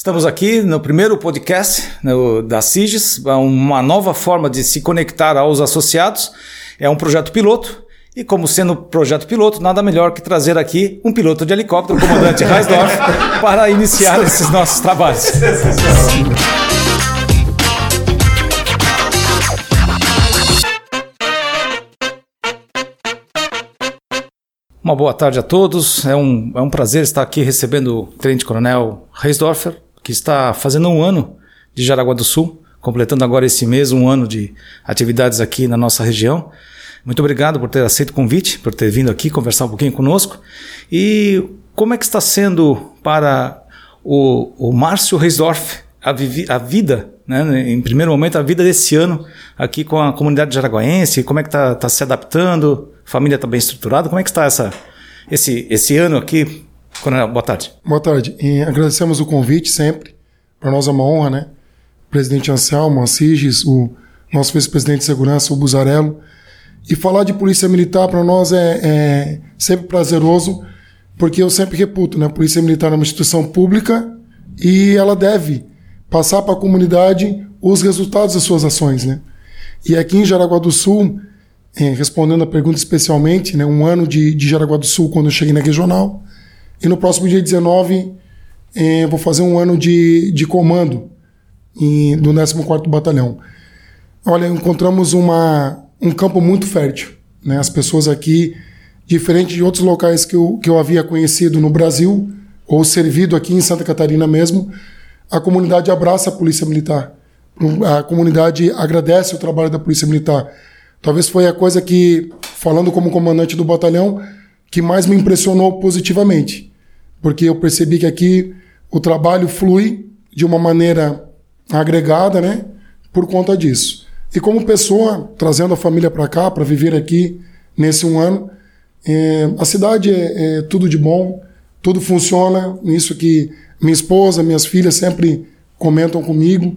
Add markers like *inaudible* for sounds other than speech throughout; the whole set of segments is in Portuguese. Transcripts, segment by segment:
Estamos aqui no primeiro podcast no, da SIGES, uma nova forma de se conectar aos associados. É um projeto piloto. E como sendo projeto piloto, nada melhor que trazer aqui um piloto de helicóptero, o comandante Reisdorf, *laughs* para iniciar esses nossos trabalhos. Uma boa tarde a todos. É um, é um prazer estar aqui recebendo o Tenente Coronel Reisdorfer, que está fazendo um ano de Jaraguá do Sul, completando agora esse mês um ano de atividades aqui na nossa região. Muito obrigado por ter aceito o convite, por ter vindo aqui conversar um pouquinho conosco. E como é que está sendo para o, o Márcio Reisdorf a, a vida, né, em primeiro momento, a vida desse ano aqui com a comunidade jaraguaense? Como é que está tá se adaptando? família está bem estruturada? Como é que está essa, esse, esse ano aqui? Boa tarde. Boa tarde. E agradecemos o convite sempre. Para nós é uma honra, né? O presidente Anselmo, Assiges, o nosso vice-presidente de segurança, o Buzarello. E falar de polícia militar para nós é, é, sempre prazeroso, porque eu sempre reputo, né? Polícia militar é uma instituição pública e ela deve passar para a comunidade os resultados das suas ações, né? E aqui em Jaraguá do Sul, é, respondendo a pergunta especialmente, né, um ano de, de Jaraguá do Sul quando eu cheguei na regional. E no próximo dia 19 é, vou fazer um ano de, de comando em, do 14º Batalhão. Olha, encontramos uma, um campo muito fértil. Né? As pessoas aqui, diferente de outros locais que eu, que eu havia conhecido no Brasil, ou servido aqui em Santa Catarina mesmo, a comunidade abraça a Polícia Militar. A comunidade agradece o trabalho da Polícia Militar Talvez foi a coisa que, falando como comandante do batalhão, que mais me impressionou positivamente. Porque eu percebi que aqui o trabalho flui de uma maneira agregada, né? Por conta disso. E como pessoa, trazendo a família para cá, para viver aqui nesse um ano, é, a cidade é, é tudo de bom, tudo funciona. Isso que minha esposa, minhas filhas sempre comentam comigo.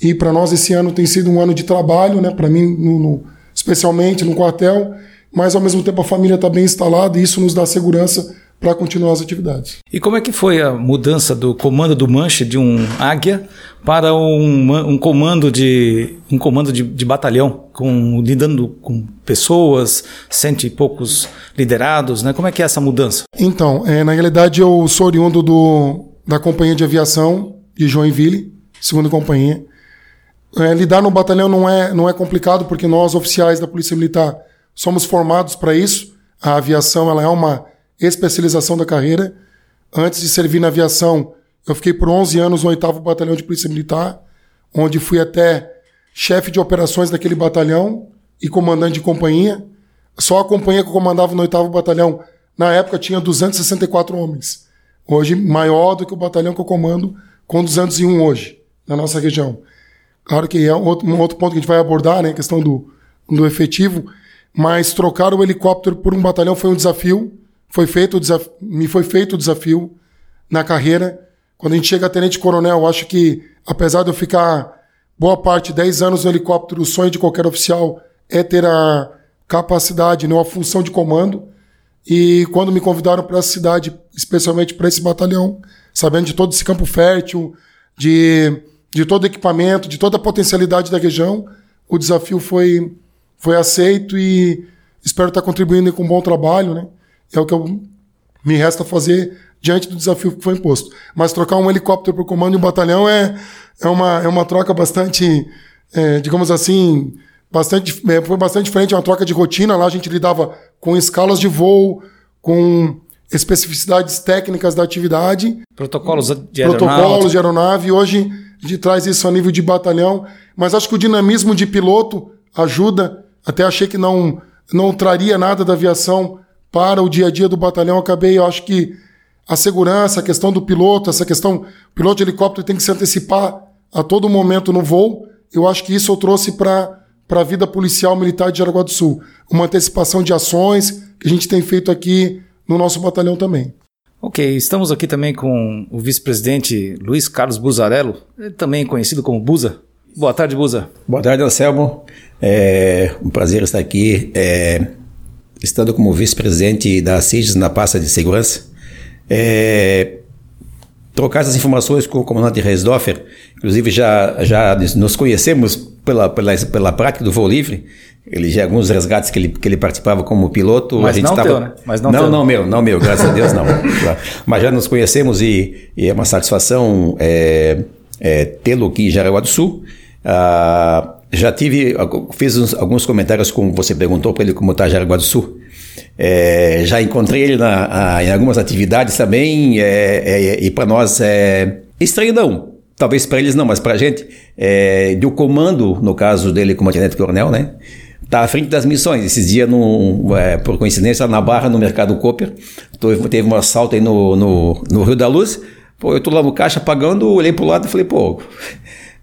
E para nós esse ano tem sido um ano de trabalho, né? Para mim, no, no especialmente no quartel, mas ao mesmo tempo a família está bem instalada e isso nos dá segurança para continuar as atividades. E como é que foi a mudança do comando do Manche de um Águia para um, um comando de um comando de, de, batalhão, com, lidando com pessoas, cento e poucos liderados, né? Como é que é essa mudança? Então, é, na realidade eu sou oriundo do, da companhia de aviação de Joinville, segunda companhia. É, lidar no batalhão não é, não é complicado, porque nós, oficiais da Polícia Militar, somos formados para isso. A aviação ela é uma especialização da carreira. Antes de servir na aviação, eu fiquei por 11 anos no 8 Batalhão de Polícia Militar, onde fui até chefe de operações daquele batalhão e comandante de companhia. Só a companhia que eu comandava no 8 Batalhão, na época, tinha 264 homens. Hoje, maior do que o batalhão que eu comando, com 201 hoje, na nossa região. Claro que é um outro, ponto que a gente vai abordar, né? A questão do, do efetivo. Mas trocar o helicóptero por um batalhão foi um desafio. Foi feito o desafio, me foi feito o desafio na carreira. Quando a gente chega a tenente-coronel, acho que, apesar de eu ficar boa parte, 10 anos no helicóptero, o sonho de qualquer oficial é ter a capacidade, não né, a função de comando. E quando me convidaram para essa cidade, especialmente para esse batalhão, sabendo de todo esse campo fértil, de de todo o equipamento, de toda a potencialidade da região, o desafio foi, foi aceito e espero estar contribuindo com um bom trabalho, né? É o que eu, me resta fazer diante do desafio que foi imposto. Mas trocar um helicóptero para o comando de um batalhão é, é, uma, é uma troca bastante, é, digamos assim, bastante, é, foi bastante diferente, é uma troca de rotina. Lá a gente lidava com escalas de voo, com especificidades técnicas da atividade. Protocolos de aeronave. Protocolos de aeronave. Hoje a gente traz isso a nível de batalhão, mas acho que o dinamismo de piloto ajuda. Até achei que não, não traria nada da aviação para o dia a dia do batalhão. Acabei, eu acho que a segurança, a questão do piloto, essa questão, o piloto de helicóptero tem que se antecipar a todo momento no voo. Eu acho que isso eu trouxe para para a vida policial militar de Jaraguá do Sul. Uma antecipação de ações que a gente tem feito aqui no nosso batalhão também. Ok, estamos aqui também com o vice-presidente Luiz Carlos Buzarello, também conhecido como Buza. Boa tarde, Buza. Boa tarde, Anselmo. É um prazer estar aqui, é, estando como vice-presidente da CIGES na pasta de segurança. É, trocar essas informações com o comandante Reisdorfer. Inclusive, já, já nos conhecemos pela, pela, pela prática do voo livre. Ele já alguns resgates que ele, que ele participava como piloto. Mas a gente não tava... teu, né? Mas não não, teu. não meu, não meu, graças a Deus não. *laughs* Mas já nos conhecemos e, e é uma satisfação é, é, tê-lo aqui em Jaraguá do Sul. Ah, já tive, fiz uns, alguns comentários com você perguntou para ele como está Jaraguá do Sul. É, já encontrei ele na, a, em algumas atividades também, é, é, e para nós é estranho não. Talvez para eles não, mas para a gente, é, do comando, no caso dele como tenente coronel, né? Tá à frente das missões. Esses dias, no, é, por coincidência, na Barra, no Mercado Cooper, teve um assalto aí no, no, no Rio da Luz. Pô, eu tô lá no caixa pagando, olhei pro lado e falei, pô,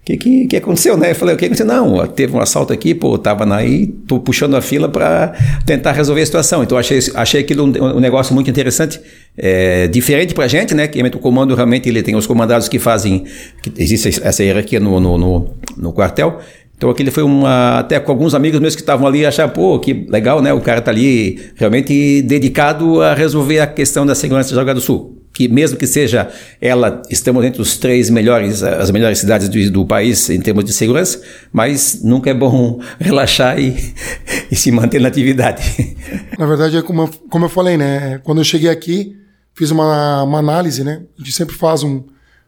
que, que, que aconteceu, né? Eu falei, o que aconteceu? Não, teve um assalto aqui, pô, tava aí, tô puxando a fila para tentar resolver a situação. Então, achei, achei aquilo um, um negócio muito interessante, é, diferente pra gente, né? Que o comando realmente ele tem os comandados que fazem, que existe essa hierarquia no, no, no, no quartel. Então aquele foi uma. Até com alguns amigos meus que estavam ali acharam, pô, que legal, né? O cara tá ali realmente dedicado a resolver a questão da segurança do Rio do Sul que mesmo que seja ela, estamos entre os três melhores, as melhores cidades do, do país em termos de segurança, mas nunca é bom *laughs* relaxar e, *laughs* e se manter na atividade. Na verdade, é como, como eu falei, né? Quando eu cheguei aqui, fiz uma, uma análise, né? A gente sempre faz um.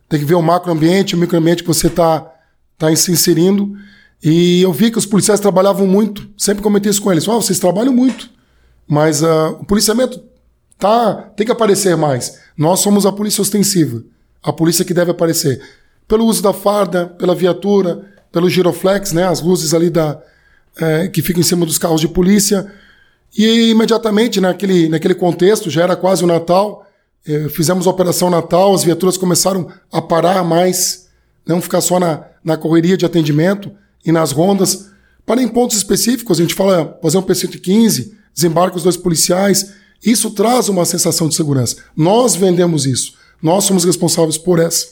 Tem que ver o macroambiente, o microambiente que você está tá se inserindo. E eu vi que os policiais trabalhavam muito. Sempre comentei isso com eles. Oh, vocês trabalham muito. Mas uh, o policiamento tá, tem que aparecer mais. Nós somos a polícia ostensiva, a polícia que deve aparecer. Pelo uso da farda, pela viatura, pelo giroflex, né, as luzes ali da, é, que ficam em cima dos carros de polícia. E imediatamente, naquele, naquele contexto, já era quase o Natal, é, fizemos a Operação Natal, as viaturas começaram a parar mais, não ficar só na, na correria de atendimento e nas rondas. Para em pontos específicos, a gente fala fazer um P-115, desembarque os dois policiais, isso traz uma sensação de segurança. Nós vendemos isso. Nós somos responsáveis por essa,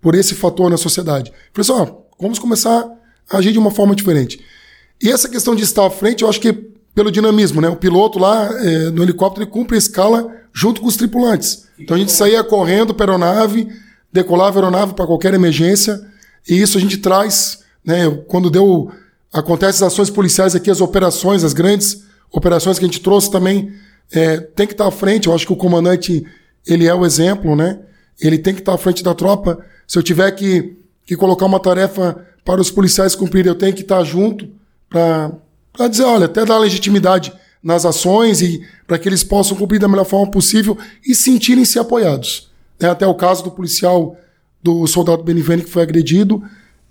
por esse fator na sociedade. Ó, vamos começar a agir de uma forma diferente. E essa questão de estar à frente, eu acho que pelo dinamismo, né? O piloto lá é, no helicóptero ele cumpre a escala junto com os tripulantes. Então a gente saía correndo para a aeronave, decolava a aeronave para qualquer emergência, e isso a gente traz, né? Quando deu acontece as ações policiais aqui, as operações, as grandes operações que a gente trouxe também é, tem que estar à frente. Eu acho que o comandante ele é o exemplo, né? Ele tem que estar à frente da tropa. Se eu tiver que, que colocar uma tarefa para os policiais cumprirem, eu tenho que estar junto para dizer, olha, até dar legitimidade nas ações e para que eles possam cumprir da melhor forma possível e sentirem-se apoiados. É, até o caso do policial, do soldado Benivene que foi agredido.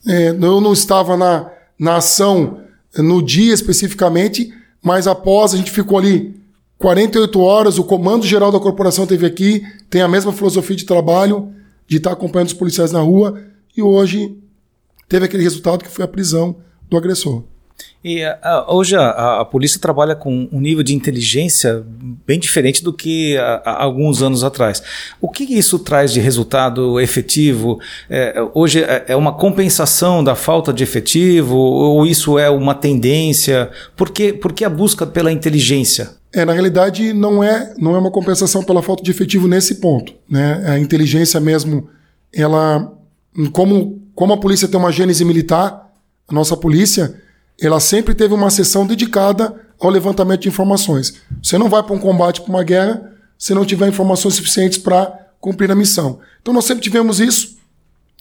É, eu não estava na, na ação no dia especificamente, mas após a gente ficou ali 48 horas, o comando geral da corporação teve aqui, tem a mesma filosofia de trabalho, de estar acompanhando os policiais na rua, e hoje teve aquele resultado que foi a prisão do agressor. E uh, hoje a, a, polícia trabalha com um nível de inteligência bem diferente do que há, alguns anos atrás. O que isso traz de resultado efetivo? É, hoje é, é uma compensação da falta de efetivo ou isso é uma tendência? Por que, por que a busca pela inteligência? É, na realidade, não é, não é uma compensação pela falta de efetivo nesse ponto. Né? A inteligência mesmo, ela. Como, como a polícia tem uma gênese militar, a nossa polícia ela sempre teve uma sessão dedicada ao levantamento de informações. Você não vai para um combate, para uma guerra, se não tiver informações suficientes para cumprir a missão. Então nós sempre tivemos isso.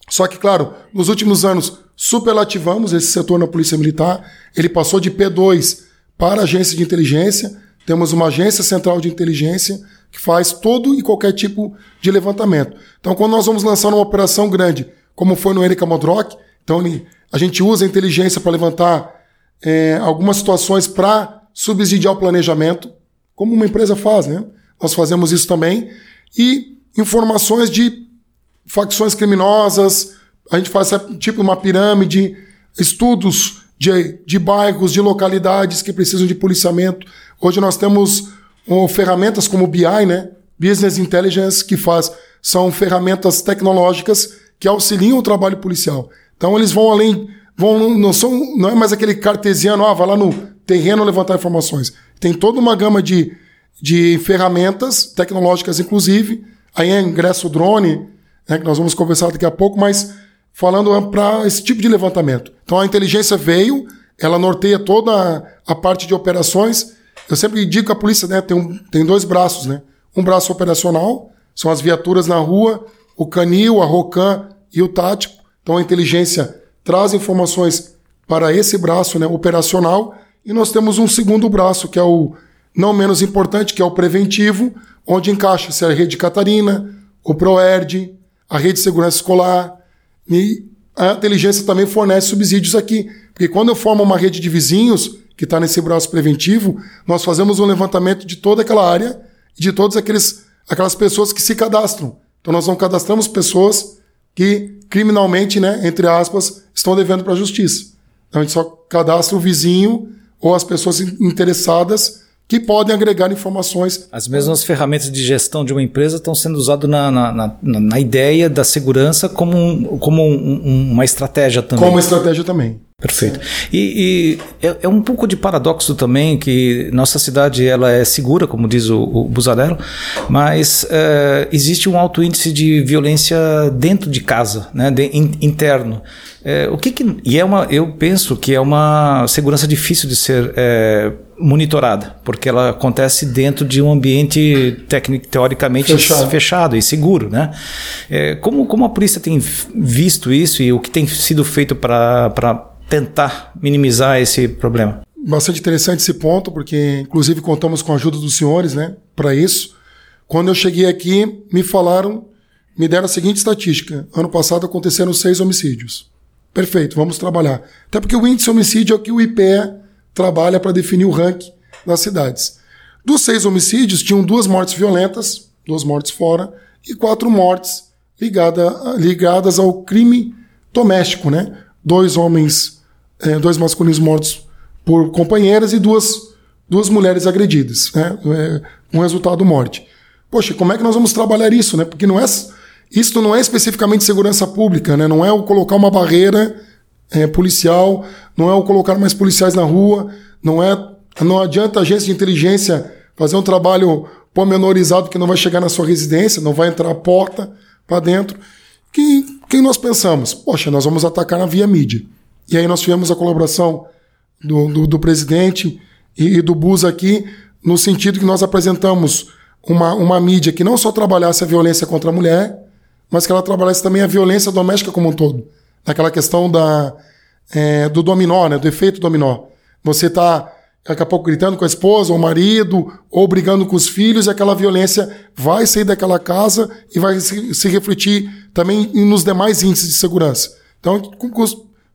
Só que, claro, nos últimos anos superlativamos esse setor na Polícia Militar. Ele passou de P2 para agência de inteligência. Temos uma agência central de inteligência que faz todo e qualquer tipo de levantamento. Então, quando nós vamos lançar uma operação grande, como foi no Erika Modrock, então a gente usa a inteligência para levantar é, algumas situações para subsidiar o planejamento, como uma empresa faz, né? Nós fazemos isso também. E informações de facções criminosas, a gente faz tipo uma pirâmide, estudos de, de bairros, de localidades que precisam de policiamento. Hoje nós temos um, ferramentas como o BI, né? Business Intelligence, que faz, são ferramentas tecnológicas que auxiliam o trabalho policial. Então eles vão além vão, não, são, não é mais aquele cartesiano, ah, vai lá no terreno levantar informações. Tem toda uma gama de, de ferramentas tecnológicas, inclusive. Aí é ingresso drone, né, que nós vamos conversar daqui a pouco, mas falando para esse tipo de levantamento. Então a inteligência veio, ela norteia toda a, parte de operações. Eu sempre digo que a polícia né, tem, um, tem dois braços, né? Um braço operacional, são as viaturas na rua, o canil, a ROCAM e o tático. Então a inteligência traz informações para esse braço né, operacional e nós temos um segundo braço, que é o não menos importante, que é o preventivo, onde encaixa-se a rede Catarina, o ProERD, a rede de segurança escolar, e a inteligência também fornece subsídios aqui. Porque quando eu formo uma rede de vizinhos, que está nesse braço preventivo, nós fazemos um levantamento de toda aquela área e de todas aqueles, aquelas pessoas que se cadastram. Então nós não cadastramos pessoas que criminalmente, né, entre aspas, estão devendo para a justiça. Então a gente só cadastra o vizinho ou as pessoas interessadas que podem agregar informações. As mesmas ferramentas de gestão de uma empresa estão sendo usadas na, na, na, na ideia da segurança como, um, como um, uma estratégia também. Como uma estratégia também. Perfeito. E, e é, é, um pouco de paradoxo também que nossa cidade ela é segura, como diz o, o mas é, existe um alto índice de violência dentro de casa, né, de, in, interno. É, o que, que e é uma, eu penso que é uma segurança difícil de ser é, monitorada, porque ela acontece dentro de um ambiente técnico, teoricamente fechado, fechado e seguro, né? Como, como a polícia tem visto isso e o que tem sido feito para tentar minimizar esse problema? Bastante interessante esse ponto, porque inclusive contamos com a ajuda dos senhores, né, para isso. Quando eu cheguei aqui, me falaram, me deram a seguinte estatística: ano passado aconteceram seis homicídios. Perfeito, vamos trabalhar. Até porque o índice homicídio é o que o IPE trabalha para definir o ranking das cidades. Dos seis homicídios, tinham duas mortes violentas, duas mortes fora, e quatro mortes ligada, ligadas ao crime doméstico, né? Dois homens é, dois masculinos mortos por companheiras e duas, duas mulheres agredidas, né? É, um resultado morte. Poxa, como é que nós vamos trabalhar isso, né? Porque não é isso não é especificamente segurança pública, né? Não é o colocar uma barreira é, policial, não é o colocar mais policiais na rua, não é não adianta a agência de inteligência fazer um trabalho pormenorizado que não vai chegar na sua residência, não vai entrar a porta para dentro. Quem, quem nós pensamos? Poxa, nós vamos atacar na via mídia. E aí nós tivemos a colaboração do, do, do presidente e, e, do BUS aqui, no sentido que nós apresentamos uma, uma mídia que não só trabalhasse a violência contra a mulher, mas que ela trabalhasse também a violência doméstica como um todo. Naquela questão da, é, do dominó, né, do efeito dominó. Você está daqui a pouco gritando com a esposa, ou o marido, ou brigando com os filhos, e aquela violência vai sair daquela casa e vai se, se refletir também nos demais índices de segurança. Então,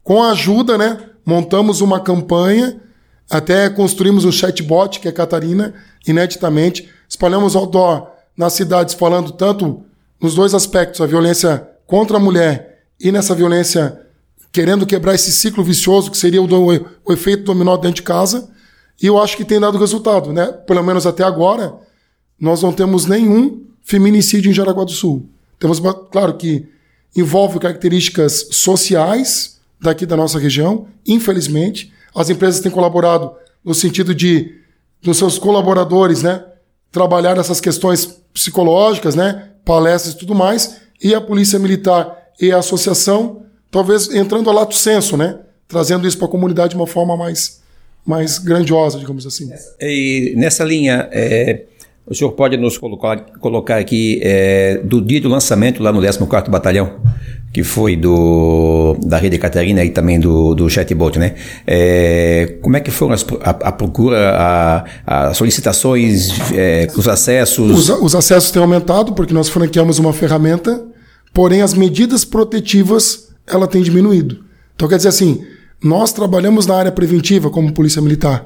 com, a ajuda, né, montamos uma campanha, até construímos um chatbot, que é Catarina, ineditamente. Espalhamos outdoor nas cidades, falando tanto nos dois aspectos, a violência contra a mulher e nessa violência querendo quebrar esse ciclo vicioso que seria o, do, o efeito dominó dentro de casa. E eu acho que tem dado resultado, né? Pelo menos até agora, nós não temos nenhum feminicídio em Jaraguá do Sul. Temos, claro que envolve características sociais, daqui da nossa região, infelizmente. As empresas têm colaborado no sentido de, dos seus colaboradores, né, trabalhar essas questões psicológicas, né, palestras e tudo mais, e a Polícia Militar e a associação, talvez entrando a lato senso, né, trazendo isso para a comunidade de uma forma mais, mais grandiosa, digamos assim. E nessa linha, é, o senhor pode nos colocar, colocar aqui é, do dia do lançamento lá no 14º Batalhão, que foi do da Rede Catarina e também do, do chatbot, né? É, como é que foram as, a, a, procura, as solicitações, é, os acessos? Os, os acessos têm aumentado porque nós franqueamos uma ferramenta, porém as medidas protetivas ela tem diminuído. Então quer dizer assim, nós trabalhamos na área preventiva como polícia militar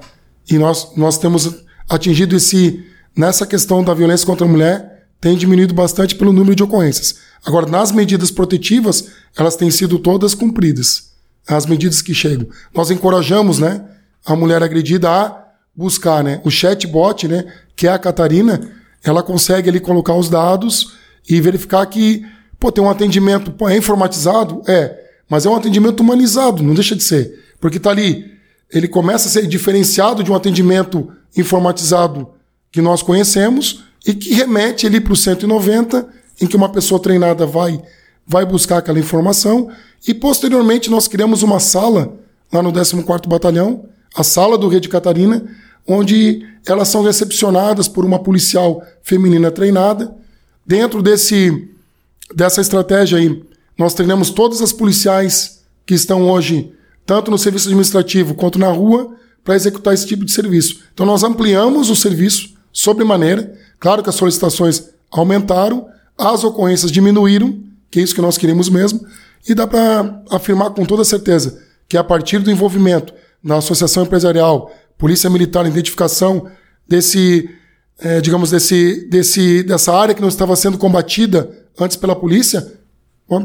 e nós nós temos atingido esse nessa questão da violência contra a mulher tem diminuído bastante pelo número de ocorrências. Agora, nas medidas protetivas, elas têm sido todas cumpridas. As medidas que chegam. Nós encorajamos, né, a mulher agredida a buscar, né, o chatbot, né, que é a Catarina, ela consegue ali colocar os dados e verificar que, pô, tem um atendimento, pô, é informatizado? É, mas é um atendimento humanizado, não deixa de ser. Porque tá ali, ele começa a ser diferenciado de um atendimento informatizado que nós conhecemos e que remete ali para o 190, em que uma pessoa treinada vai vai buscar aquela informação e posteriormente nós criamos uma sala lá no 14º Batalhão, a sala do Rede Catarina, onde elas são recepcionadas por uma policial feminina treinada. Dentro desse dessa estratégia aí, nós treinamos todas as policiais que estão hoje tanto no serviço administrativo quanto na rua para executar esse tipo de serviço. Então nós ampliamos o serviço sobremaneira. Claro que as solicitações aumentaram, as ocorrências diminuíram, que é isso que nós queremos mesmo, e dá para afirmar com toda certeza que a partir do envolvimento na associação empresarial, polícia militar, identificação desse, é, digamos, desse, desse, dessa área que não estava sendo combatida antes pela polícia,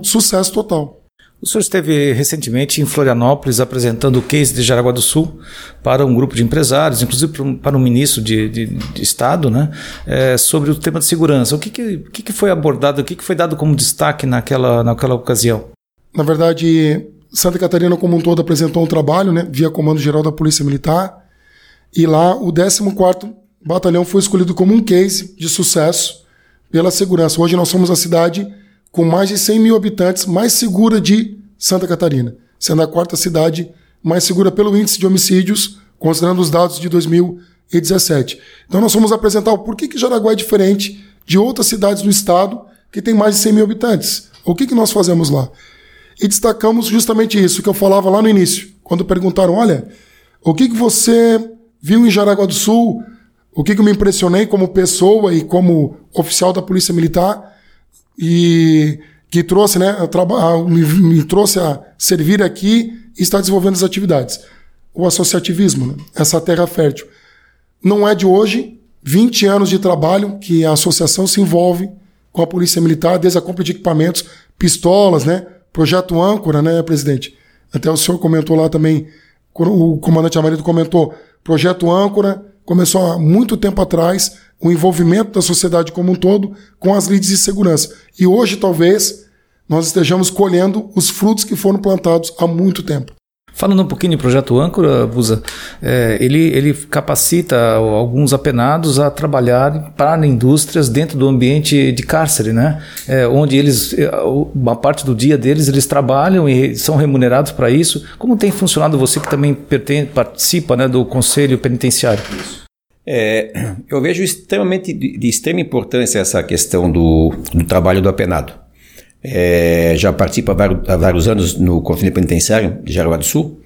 sucesso total. O senhor esteve recentemente em Florianópolis apresentando o case de Jaraguá do Sul para um grupo de empresários, inclusive para um ministro de, de, de Estado, né, é, sobre o tema de segurança. O que, que, que, foi abordado, o que, que foi dado como destaque naquela, naquela ocasião? Na verdade, Santa Catarina como um todo apresentou um trabalho, né, via Comando Geral da Polícia Militar, e lá o 14º Batalhão foi escolhido como um case de sucesso pela segurança. Hoje nós somos a cidade com mais de 100 mil habitantes, mais segura de Santa Catarina, sendo a quarta cidade mais segura pelo índice de homicídios, considerando os dados de 2017. Então nós vamos apresentar o porquê que Jaraguá é diferente de outras cidades do estado que tem mais de 100 mil habitantes. O que, que nós fazemos lá? E destacamos justamente isso que eu falava lá no início, quando perguntaram, olha, o que, que você viu em Jaraguá do Sul? O que, que eu me impressionei como pessoa e como oficial da Polícia Militar? E que trouxe, né, me, me, trouxe a servir aqui e está desenvolvendo as atividades. O associativismo, né? essa terra fértil. Não é de hoje, 20 anos de trabalho que a associação se envolve com a Polícia Militar, desde a compra de equipamentos, pistolas, né, projeto âncora, né, presidente? Até o senhor comentou lá também, o comandante Amarido comentou, projeto âncora, começou há muito tempo atrás, o envolvimento da sociedade como um todo com as leads de segurança. E hoje, talvez, nós estejamos colhendo os frutos que foram plantados há muito tempo. Falando um pouquinho de projeto âncora, Busa, é, ele, ele capacita alguns apenados a trabalhar para indústrias dentro do ambiente de cárcere, né? É, onde eles, é, uma parte do dia deles, eles trabalham e são remunerados para isso. Como tem funcionado você que também pertence, participa né, do Conselho Penitenciário? É, eu vejo extremamente de, de, extrema importância essa questão do, do trabalho do apenado. É, já participo há vários, há vários, anos no Conselho Penitenciário de Jaraguá do Sul.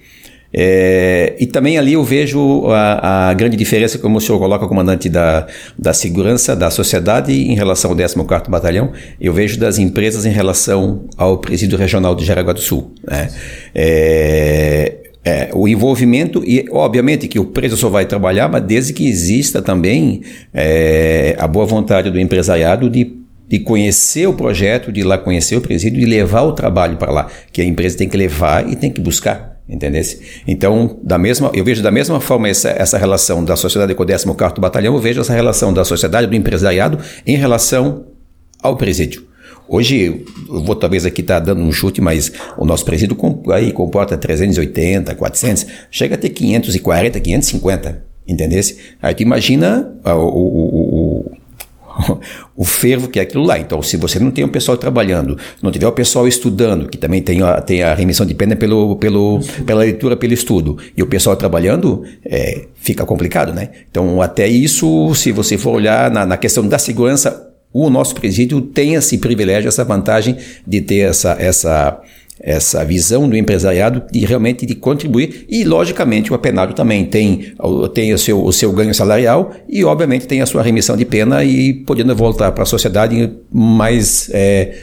É, e também ali eu vejo a, a, grande diferença, como o senhor coloca, comandante da, da segurança da sociedade em relação ao 14º Batalhão, eu vejo das empresas em relação ao Presídio Regional de Jaraguá do Sul. Né? É, é, o envolvimento, e obviamente que o preso só vai trabalhar, mas desde que exista também é, a boa vontade do empresariado de, de conhecer o projeto, de ir lá conhecer o presídio, de levar o trabalho para lá, que a empresa tem que levar e tem que buscar. Entendesse? Então, da mesma, eu vejo da mesma forma essa, essa relação da sociedade com o 14º Batalhão, eu vejo essa relação da sociedade, do empresariado, em relação ao presídio. Hoje, eu vou talvez aqui estar tá dando um chute, mas o nosso presídio aí comporta 380, 400, chega a ter 540, 550, entendesse? Aí tu imagina o, o, o, *laughs* o, fervo que é aquilo lá. Então, se você não tem o pessoal trabalhando, não tiver o pessoal estudando, que também tem a, tem a remissão de pena pelo, pelo, pela leitura, pelo estudo, e o pessoal trabalhando, é, fica complicado, né? Então, até isso, se você for olhar na, na questão da segurança, o nosso presídio tem esse privilégio, essa vantagem de ter essa, essa, essa visão do empresariado de realmente de contribuir e logicamente o apenado também tem, tem o, seu, o seu ganho salarial e obviamente tem a sua remissão de pena e podendo voltar para a sociedade mais é,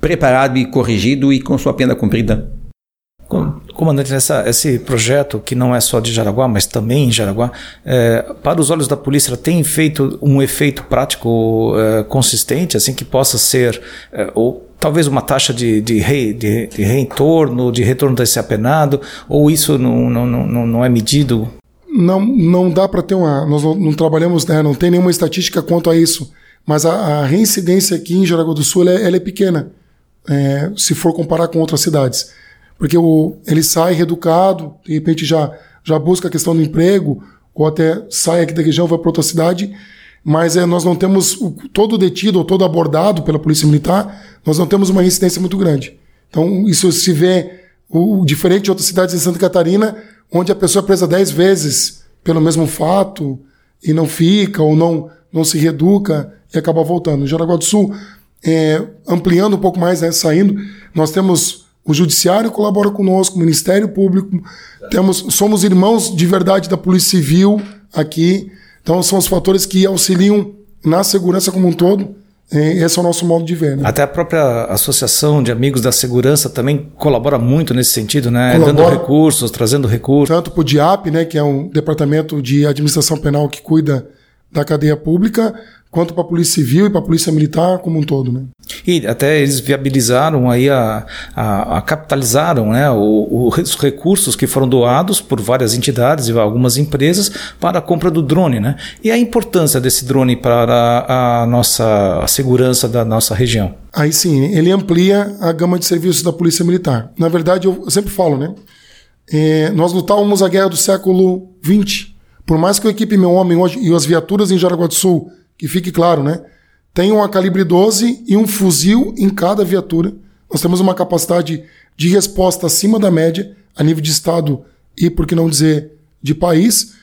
preparado e corrigido e com sua pena cumprida. Comandante, nessa, esse projeto, que não é só de Jaraguá, mas também em Jaraguá, é, para os olhos da polícia, tem feito um efeito prático é, consistente, assim, que possa ser, é, ou talvez uma taxa de, de, de, de retorno, de retorno desse apenado, ou isso não, não, não, não é medido? Não, não dá para ter uma. Nós não, não trabalhamos, né, não tem nenhuma estatística quanto a isso, mas a, a reincidência aqui em Jaraguá do Sul ela é, ela é pequena, é, se for comparar com outras cidades. Porque o, ele sai reeducado, de repente já, já busca a questão do emprego, ou até sai aqui da região, vai para outra cidade, mas é, nós não temos o, todo detido ou todo abordado pela Polícia Militar, nós não temos uma incidência muito grande. Então, isso se vê o, diferente de outras cidades em Santa Catarina, onde a pessoa é presa dez vezes pelo mesmo fato e não fica ou não, não se reeduca e acaba voltando. Em Jaraguá do Sul, é, ampliando um pouco mais, né, saindo, nós temos o Judiciário colabora conosco, o Ministério Público, temos, somos irmãos de verdade da Polícia Civil aqui, então são os fatores que auxiliam na segurança como um todo é, esse é o nosso modo de ver. Né? Até a própria Associação de Amigos da Segurança também colabora muito nesse sentido, né? Colabora, Dando recursos, trazendo recursos. Tanto para o DIAP, né, que é um departamento de administração penal que cuida da cadeia pública, quanto para a Polícia Civil e para a Polícia Militar como um todo. Né? E até eles viabilizaram aí a, a, a capitalizaram né, o, o, os recursos que foram doados por várias entidades e algumas empresas para a compra do drone. Né? E a importância desse drone para a, a nossa a segurança da nossa região? Aí sim, ele amplia a gama de serviços da Polícia Militar. Na verdade, eu sempre falo, né? É, nós lutávamos a guerra do século XX. Por mais que a equipe Meu Homem hoje, e as viaturas em Jaraguá do Sul que fique claro, né? Tem uma calibre 12 e um fuzil em cada viatura. Nós temos uma capacidade de resposta acima da média, a nível de Estado e, por que não dizer, de país.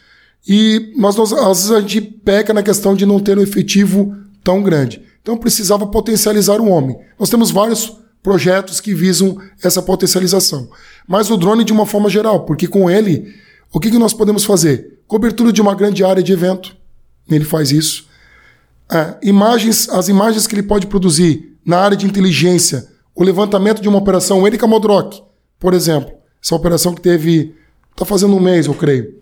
E mas nós, às vezes a gente peca na questão de não ter um efetivo tão grande. Então precisava potencializar o homem. Nós temos vários projetos que visam essa potencialização. Mas o drone de uma forma geral, porque com ele, o que, que nós podemos fazer? Cobertura de uma grande área de evento. Ele faz isso. É, imagens, as imagens que ele pode produzir na área de inteligência, o levantamento de uma operação Erika Modrock, por exemplo, essa operação que teve, está fazendo um mês, eu creio.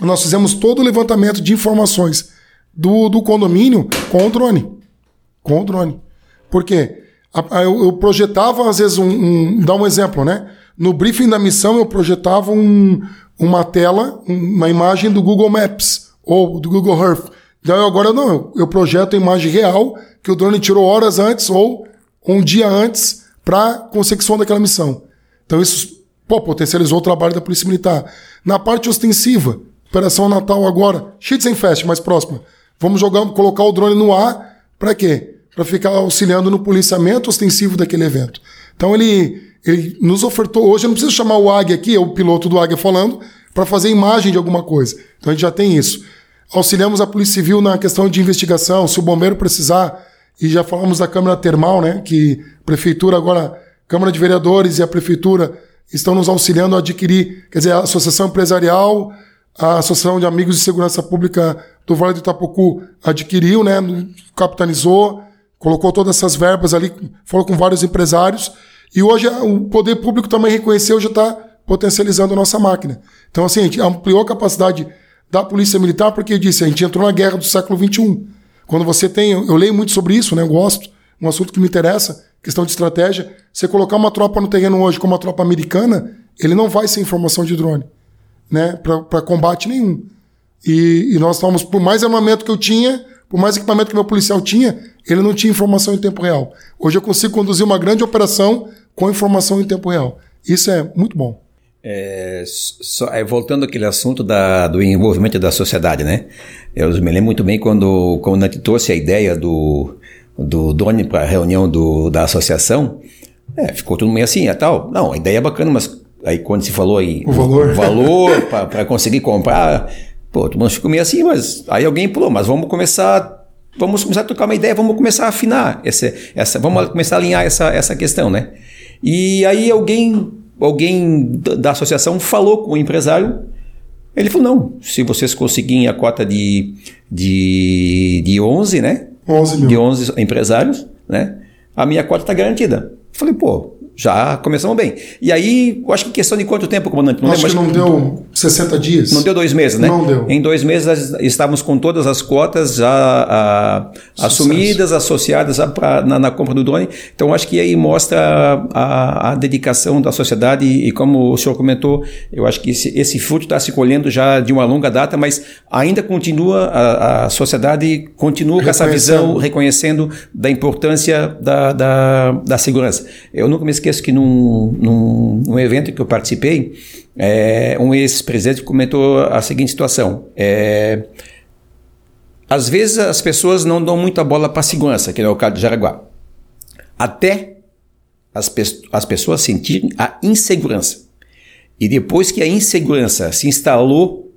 Nós fizemos todo o levantamento de informações do, do condomínio com o drone. Com o drone. Por quê? Eu, eu projetava, às vezes, um, um, Dá um exemplo, né? No briefing da missão, eu projetava um, uma tela, uma imagem do Google Maps ou do Google Earth então agora não, eu projeto a imagem real que o drone tirou horas antes ou um dia antes para consecução daquela missão. Então isso pô, potencializou o trabalho da Polícia Militar. Na parte ostensiva, Operação Natal agora, Schützenfest mais próxima. Vamos jogar, colocar o drone no ar para quê? Para ficar auxiliando no policiamento ostensivo daquele evento. Então ele, ele nos ofertou hoje, eu não preciso chamar o Águia aqui, é o piloto do Águia falando, para fazer imagem de alguma coisa. Então a gente já tem isso. Auxiliamos a Polícia Civil na questão de investigação, se o bombeiro precisar, e já falamos da Câmara Termal, né, que a Prefeitura agora, Câmara de Vereadores e a Prefeitura estão nos auxiliando a adquirir, quer dizer, a Associação Empresarial, a Associação de Amigos de Segurança Pública do Vale do Itapocu adquiriu, né, capitalizou, colocou todas essas verbas ali, falou com vários empresários, e hoje o poder público também reconheceu, já está potencializando a nossa máquina. Então, assim, a gente ampliou a capacidade da Polícia Militar, porque disse, a gente entrou na guerra do século XXI. Quando você tem, eu leio muito sobre isso, né? Eu gosto, um assunto que me interessa, questão de estratégia. Você colocar uma tropa no terreno hoje como uma tropa americana, ele não vai sem informação de drone, né? Para combate nenhum. E, e nós estávamos, por mais armamento que eu tinha, por mais equipamento que meu policial tinha, ele não tinha informação em tempo real. Hoje eu consigo conduzir uma grande operação com informação em tempo real. Isso é muito bom. É, só, é, voltando àquele assunto da, do envolvimento da sociedade, né? Eu me lembro muito bem quando, quando a gente trouxe a ideia do, do Doni para a reunião do, da associação, é, ficou tudo meio assim, é tal. Não, a ideia é bacana, mas aí quando se falou aí o valor, o valor *laughs* para conseguir comprar, pô, todo mundo ficou meio assim, mas aí alguém falou, mas vamos começar, vamos começar a tocar uma ideia, vamos começar a afinar essa, essa vamos começar a alinhar essa, essa questão, né? E aí alguém alguém da associação falou com o empresário. Ele falou: não, se vocês conseguirem a cota de, de, de 11, né? 11 mil. De 11 empresários, né? A minha cota está garantida. Falei, pô, já começamos bem. E aí, eu acho que questão de quanto tempo, comandante? Não acho lembro, que não deu 60 dias. Não deu dois meses, né? Não deu. Em dois meses estávamos com todas as cotas já a, assumidas, associadas a, pra, na, na, compra do drone. Então, acho que aí mostra a, a, dedicação da sociedade e, como o senhor comentou, eu acho que esse, esse fruto está se colhendo já de uma longa data, mas ainda continua, a, a sociedade continua com essa visão, reconhecendo da importância da, da, da segurança. Eu nunca me esqueci esqueço que num, num, num evento que eu participei, é, um ex-presidente comentou a seguinte situação. É, às vezes as pessoas não dão muita bola para a segurança, que é o caso de Jaraguá. até as, pe as pessoas sentirem a insegurança. E depois que a insegurança se instalou,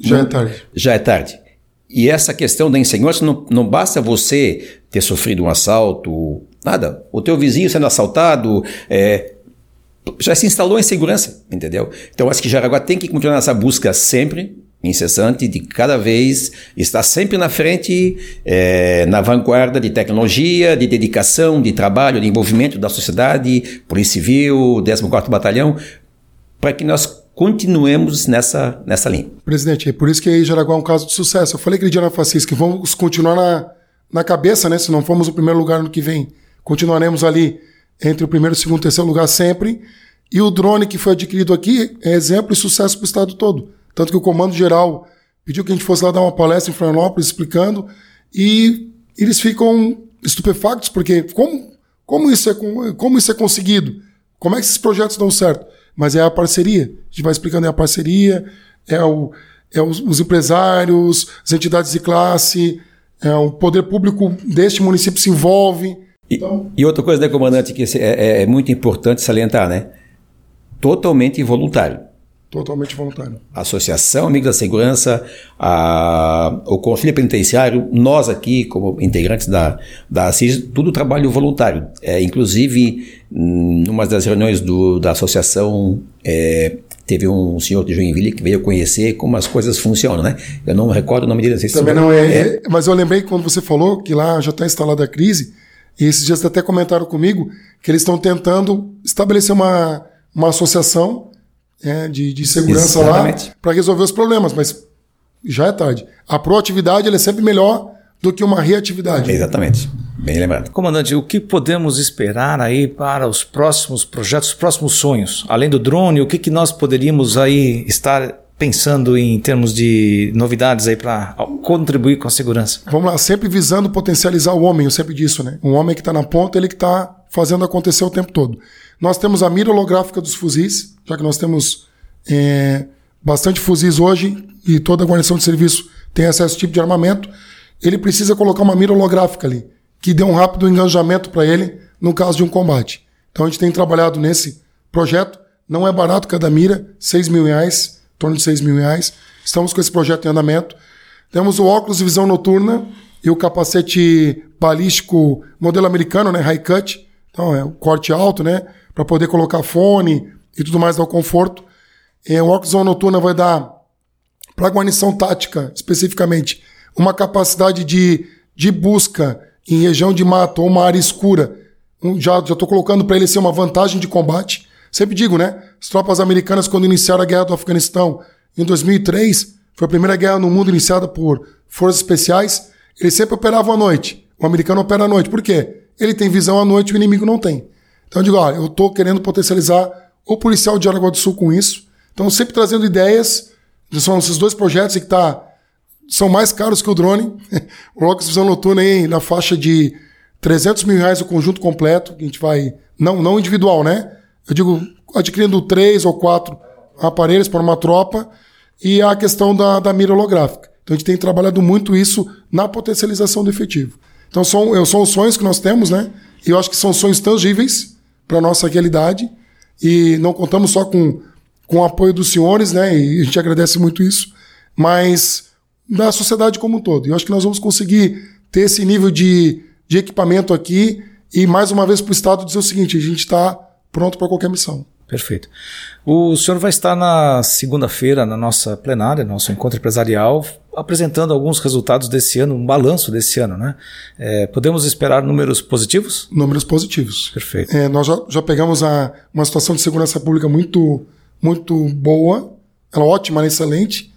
já é tarde. Já é tarde. E essa questão da insegurança não, não basta você ter sofrido um assalto, nada. O teu vizinho sendo assaltado, é, já se instalou a insegurança, entendeu? Então acho que Jaraguá tem que continuar nessa busca sempre, incessante, de cada vez estar sempre na frente, é, na vanguarda de tecnologia, de dedicação, de trabalho, de envolvimento da sociedade, Polícia Civil, 14º Batalhão, para que nós continuemos nessa, nessa linha. Presidente, é por isso que Jaraguá é um caso de sucesso. Eu falei aquele dia na Facis que vamos continuar na, na cabeça, né? Se não formos o primeiro lugar no que vem, continuaremos ali entre o primeiro, segundo e terceiro lugar sempre. E o drone que foi adquirido aqui é exemplo e sucesso para o estado todo. Tanto que o Comando Geral pediu que a gente fosse lá dar uma palestra em Florianópolis explicando e eles ficam estupefactos porque como, como, isso, é, como isso é conseguido? Como é que esses projetos dão certo? Mas é a parceria. A gente vai explicando é a parceria, é, o, é os, os empresários, as entidades de classe, é o poder público deste município se envolve. Então... E, e, outra coisa, né, comandante, que é, é, é muito importante salientar, né? Totalmente voluntário. Totalmente voluntário. Associação Amigos da Segurança, a, o Conselho Penitenciário, nós aqui, como integrantes da, da ACIS, tudo trabalho voluntário. É, inclusive, numa das reuniões do, da associação, é, teve um senhor de Joinville que veio conhecer como as coisas funcionam, né? Eu não recordo o nome dele. Não sei se Também não é, é, Mas eu lembrei quando você falou que lá já está instalada a crise, e esses dias até comentaram comigo que eles estão tentando estabelecer uma, uma associação é, de, de segurança Exatamente. lá para resolver os problemas, mas já é tarde. A proatividade é sempre melhor do que uma reatividade. Exatamente. Bem lembrado. Comandante, o que podemos esperar aí para os próximos projetos, os próximos sonhos? Além do drone, o que, que nós poderíamos aí estar pensando em termos de novidades aí para contribuir com a segurança? Vamos lá, sempre visando potencializar o homem, eu sempre disso, né? Um homem que está na ponta, ele que está fazendo acontecer o tempo todo. Nós temos a mira holográfica dos fuzis, já que nós temos é, bastante fuzis hoje e toda a guarnição de serviço tem acesso a esse tipo de armamento. Ele precisa colocar uma mira holográfica ali, que dê um rápido engajamento para ele no caso de um combate. Então a gente tem trabalhado nesse projeto. Não é barato cada mira, 6 mil reais, em torno de 6 mil reais. Estamos com esse projeto em andamento. Temos o óculos de visão noturna e o capacete balístico modelo americano, né, high cut. Então é o corte alto, né? para poder colocar fone e tudo mais, dar conforto. É, o óculos noturna vai dar, para guarnição tática especificamente, uma capacidade de, de busca em região de mato ou uma área escura. Um, já estou colocando para ele ser uma vantagem de combate. Sempre digo, né? As tropas americanas, quando iniciaram a guerra do Afeganistão em 2003, foi a primeira guerra no mundo iniciada por forças especiais, eles sempre operavam à noite. O americano opera à noite. Por quê? Ele tem visão à noite o inimigo não tem. Então eu digo, olha, eu estou querendo potencializar o policial de Aragua do Sul com isso. Então sempre trazendo ideias. São esses dois projetos que tá, são mais caros que o drone. *laughs* o Locus Visão Noturna aí na faixa de 300 mil reais o conjunto completo, que a gente vai, não, não individual, né? Eu digo, adquirindo três ou quatro aparelhos para uma tropa e a questão da, da mira holográfica. Então a gente tem trabalhado muito isso na potencialização do efetivo. Então são, são os sonhos que nós temos, né? E eu acho que são sonhos tangíveis para nossa realidade. E não contamos só com, com o apoio dos senhores, né? E a gente agradece muito isso, mas da sociedade como um todo. E eu acho que nós vamos conseguir ter esse nível de, de equipamento aqui e, mais uma vez, para o Estado dizer o seguinte: a gente está pronto para qualquer missão. Perfeito. O senhor vai estar na segunda-feira, na nossa plenária, nosso encontro empresarial, apresentando alguns resultados desse ano, um balanço desse ano, né? É, podemos esperar números positivos? Números positivos. Perfeito. É, nós já, já pegamos a, uma situação de segurança pública muito, muito boa, ela é ótima, ela é excelente,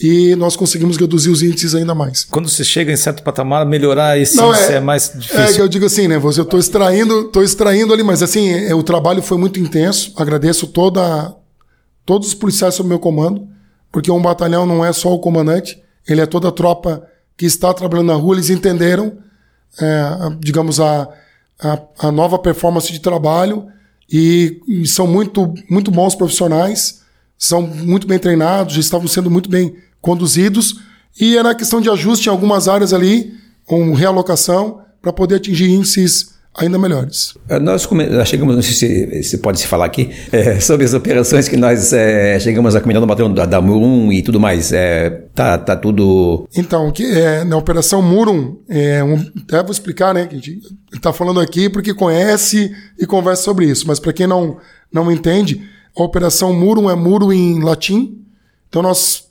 e nós conseguimos reduzir os índices ainda mais. Quando você chega em certo patamar, melhorar esse Não, índice é, é, mais difícil. É que eu digo assim, né? Eu estou extraindo, tô extraindo ali, mas assim, é, o trabalho foi muito intenso. Agradeço toda, todos os policiais sob meu comando, porque um batalhão não é só o comandante, ele é toda a tropa que está trabalhando na rua, eles entenderam, é, digamos, a, a, a, nova performance de trabalho e, e, são muito, muito bons profissionais, são muito bem treinados, estavam sendo muito bem conduzidos e era questão de ajuste em algumas áreas ali, com realocação, para poder atingir índices ainda melhores. Eh, nós, nós chegamos, não sei se, se pode se falar aqui, *laughs* é, sobre as operações que nós é, chegamos a comentar no batalhão da, da Murum e tudo mais. É, tá, tá tudo. Então, que é, na Operação Murum, é, um, até vou explicar, né? Que a gente está falando aqui porque conhece e conversa sobre isso, mas para quem não, não entende, Operação Murum é muro em latim. Então, nós,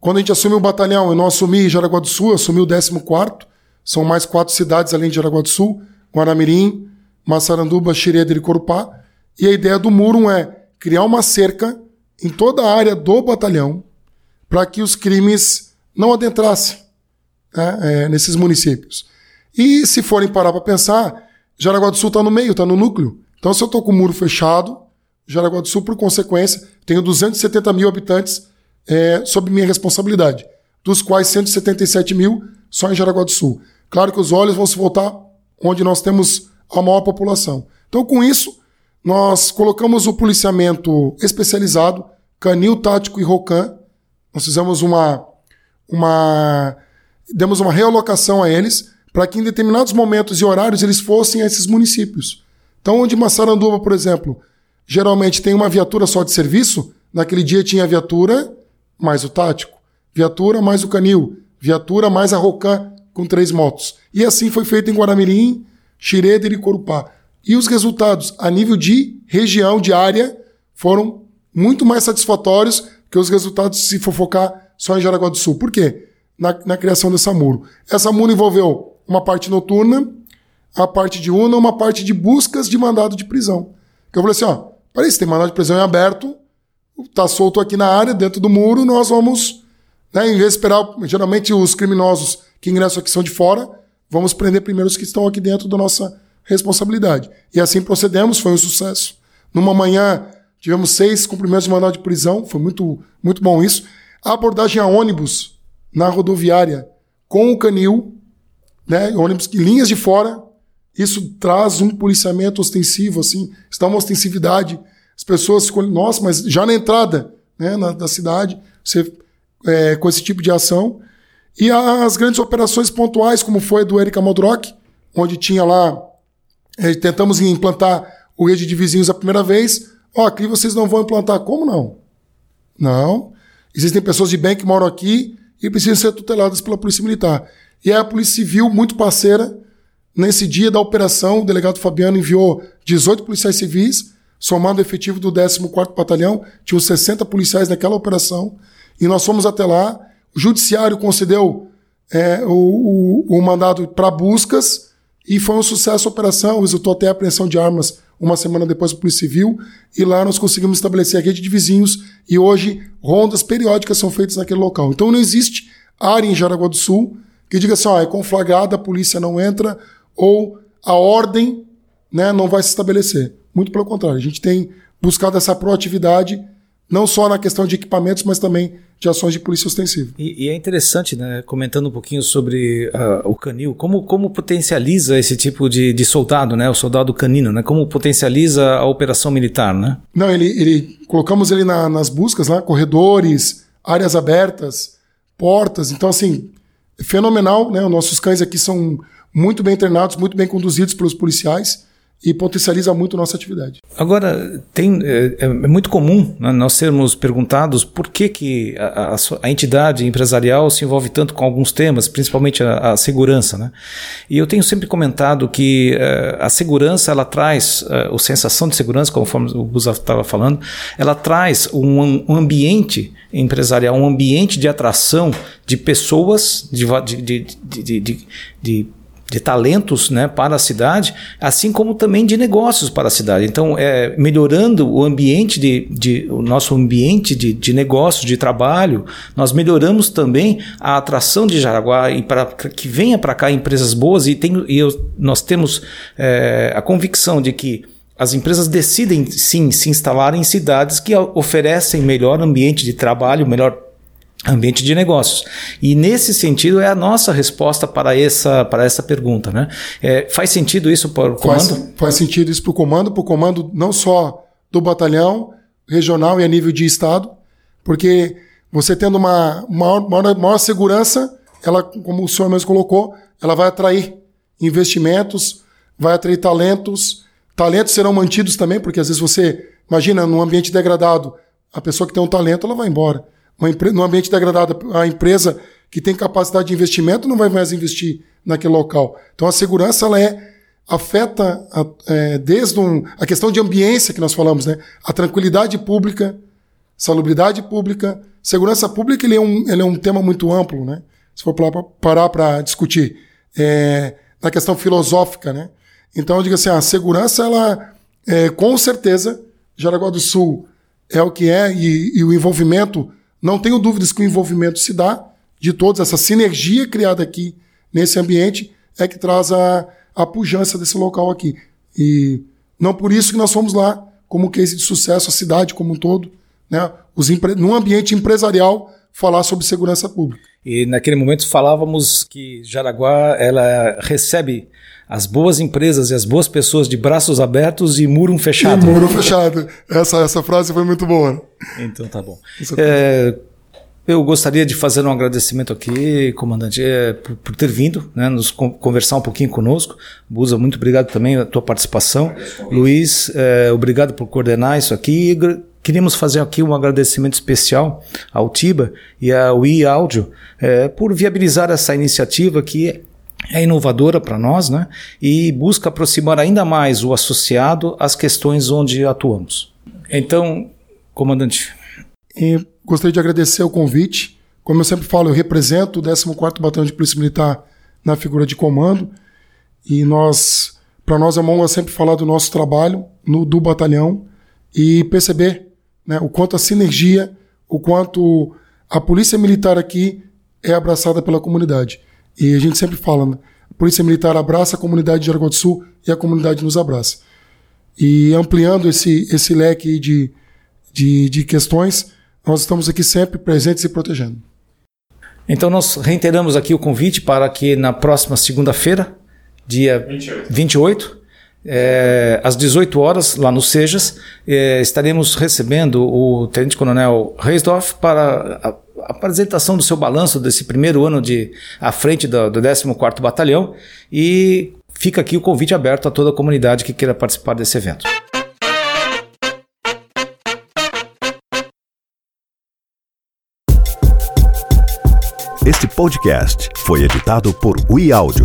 quando a gente assumiu o batalhão, eu não assumi Jaraguá do Sul, eu assumi o 14. São mais quatro cidades além de Jaraguá do Sul Guaramirim, Massaranduba, Xireda e Corupá. E a ideia do Murum é criar uma cerca em toda a área do batalhão para que os crimes não adentrassem né, é, nesses municípios. E se forem parar para pensar, Jaraguá do Sul está no meio, está no núcleo. Então, se eu estou com o muro fechado, Jaraguá do Sul, por consequência, tenho 270 mil habitantes é, sob minha responsabilidade, dos quais 177 mil só em Jaraguá do Sul. Claro que os olhos vão se voltar onde nós temos a maior população. Então, com isso, nós colocamos o policiamento especializado, canil, tático e rocan. Nós fizemos uma, uma demos uma realocação a eles para que em determinados momentos e horários eles fossem a esses municípios. Então, onde Massaranduba, por exemplo, geralmente tem uma viatura só de serviço, naquele dia tinha viatura mais o tático, viatura mais o canil, viatura mais a rocan com três motos. E assim foi feito em Guaramirim, Xireder e Corupá. E os resultados a nível de região, de área, foram muito mais satisfatórios que os resultados se for focar só em Jaraguá do Sul. Por quê? Na, na criação dessa muro. Essa muro envolveu uma parte noturna, a parte de UNA, uma parte de buscas de mandado de prisão. Que eu falei assim, ó, peraí, se tem mandado de prisão em aberto, tá solto aqui na área, dentro do muro, nós vamos, né, em vez de esperar, geralmente os criminosos que ingressam aqui são de fora, vamos prender primeiro os que estão aqui dentro da nossa responsabilidade. E assim procedemos, foi um sucesso. Numa manhã, tivemos seis cumprimentos de mandado de prisão, foi muito, muito bom isso. A abordagem a ônibus na rodoviária com o canil, né, ônibus em linhas de fora, isso traz um policiamento ostensivo, assim, está uma ostensividade. As pessoas nossa, mas já na entrada né, na, da cidade, você, é, com esse tipo de ação, e as grandes operações pontuais, como foi a do Erika Modrock, onde tinha lá, é, tentamos implantar o rede de vizinhos a primeira vez. Ó, oh, aqui vocês não vão implantar. Como não? Não. Existem pessoas de bem que moram aqui e precisam ser tuteladas pela Polícia Militar. E a Polícia Civil, muito parceira, nesse dia da operação, o delegado Fabiano enviou 18 policiais civis, somando o efetivo do 14º Batalhão, tinham 60 policiais naquela operação, e nós fomos até lá, o judiciário concedeu é, o, o, o mandado para buscas e foi um sucesso a operação, resultou até a apreensão de armas uma semana depois do Polícia Civil, e lá nós conseguimos estabelecer a rede de vizinhos, e hoje rondas periódicas são feitas naquele local. Então não existe área em Jaraguá do Sul que diga assim, ó, é conflagrada, a polícia não entra, ou a ordem né, não vai se estabelecer. Muito pelo contrário, a gente tem buscado essa proatividade, não só na questão de equipamentos, mas também de ações de polícia ostensiva. E, e é interessante, né, comentando um pouquinho sobre uh, o canil, como, como potencializa esse tipo de, de soldado, né, o soldado canino, né, como potencializa a operação militar, né? Não, ele, ele colocamos ele na, nas buscas, lá, corredores, áreas abertas, portas, então assim, fenomenal, né, os nossos cães aqui são muito bem treinados, muito bem conduzidos pelos policiais, e potencializa muito nossa atividade. Agora, tem, é, é muito comum né, nós sermos perguntados por que, que a, a, a, entidade empresarial se envolve tanto com alguns temas, principalmente a, a segurança. Né? E eu tenho sempre comentado que uh, a segurança ela traz, uh, a sensação de segurança, conforme o Gustavo estava falando, ela traz um, um, ambiente empresarial, um ambiente de atração de pessoas, de, de, de, de, de talentos né, para a cidade, assim como também de negócios para a cidade. Então, é, melhorando o ambiente de, de o nosso ambiente de, de negócios, de trabalho, nós melhoramos também a atração de Jaraguá e para que venha para cá empresas boas e, tem, e eu, nós temos é, a convicção de que as empresas decidem sim se instalar em cidades que oferecem melhor ambiente de trabalho, melhor ambiente de negócios. E nesse sentido é a nossa resposta para essa, para essa pergunta. Né? É, faz sentido isso para o comando? Faz, faz sentido isso para o comando, para o comando não só do batalhão, regional e a nível de estado, porque você tendo uma maior, maior, maior segurança, ela, como o senhor mesmo colocou, ela vai atrair investimentos, vai atrair talentos, talentos serão mantidos também, porque às vezes você, imagina, num ambiente degradado, a pessoa que tem um talento, ela vai embora. Uma, num ambiente degradado, a empresa que tem capacidade de investimento não vai mais investir naquele local. Então a segurança ela é afeta a, é, desde um, a questão de ambiência que nós falamos, né? A tranquilidade pública, salubridade pública, segurança pública ele é um, ele é um tema muito amplo, né? Se for parar para discutir é, na questão filosófica, né? Então eu digo assim, a segurança ela é, com certeza Jaraguá do Sul é o que é e, e o envolvimento não tenho dúvidas que o envolvimento se dá de todos essa sinergia criada aqui nesse ambiente é que traz a, a pujança desse local aqui. E não por isso que nós fomos lá como case de sucesso, a cidade como um todo, né? Os empre... num ambiente empresarial, falar sobre segurança pública. E naquele momento falávamos que Jaraguá ela recebe as boas empresas e as boas pessoas de braços abertos e muro fechado. E muro fechado. Essa, essa frase foi muito boa. Então tá bom. É, eu gostaria de fazer um agradecimento aqui, comandante, é, por, por, ter vindo, né, nos conversar um pouquinho conosco. Busa, muito obrigado também pela tua participação. Luiz, é, obrigado por coordenar isso aqui. Queríamos fazer aqui um agradecimento especial ao Tiba e ao i Áudio é, por viabilizar essa iniciativa que é inovadora para nós né, e busca aproximar ainda mais o associado às questões onde atuamos. Então, comandante. E Gostaria de agradecer o convite. Como eu sempre falo, eu represento o 14º Batalhão de Polícia Militar na figura de comando. E nós, para nós é uma honra sempre falar do nosso trabalho no do batalhão e perceber né, o quanto a sinergia, o quanto a polícia militar aqui é abraçada pela comunidade. E a gente sempre fala, né, a polícia militar abraça a comunidade de Aragão do Sul e a comunidade nos abraça. E ampliando esse, esse leque de, de, de questões, nós estamos aqui sempre presentes e protegendo. Então nós reiteramos aqui o convite para que na próxima segunda-feira, dia 28, 28 é, às 18 horas, lá no Sejas, é, estaremos recebendo o Tenente Coronel Reisdorf para a, apresentação do seu balanço desse primeiro ano de à frente do, do 14º Batalhão e fica aqui o convite aberto a toda a comunidade que queira participar desse evento. Este podcast foi editado por Ui Áudio.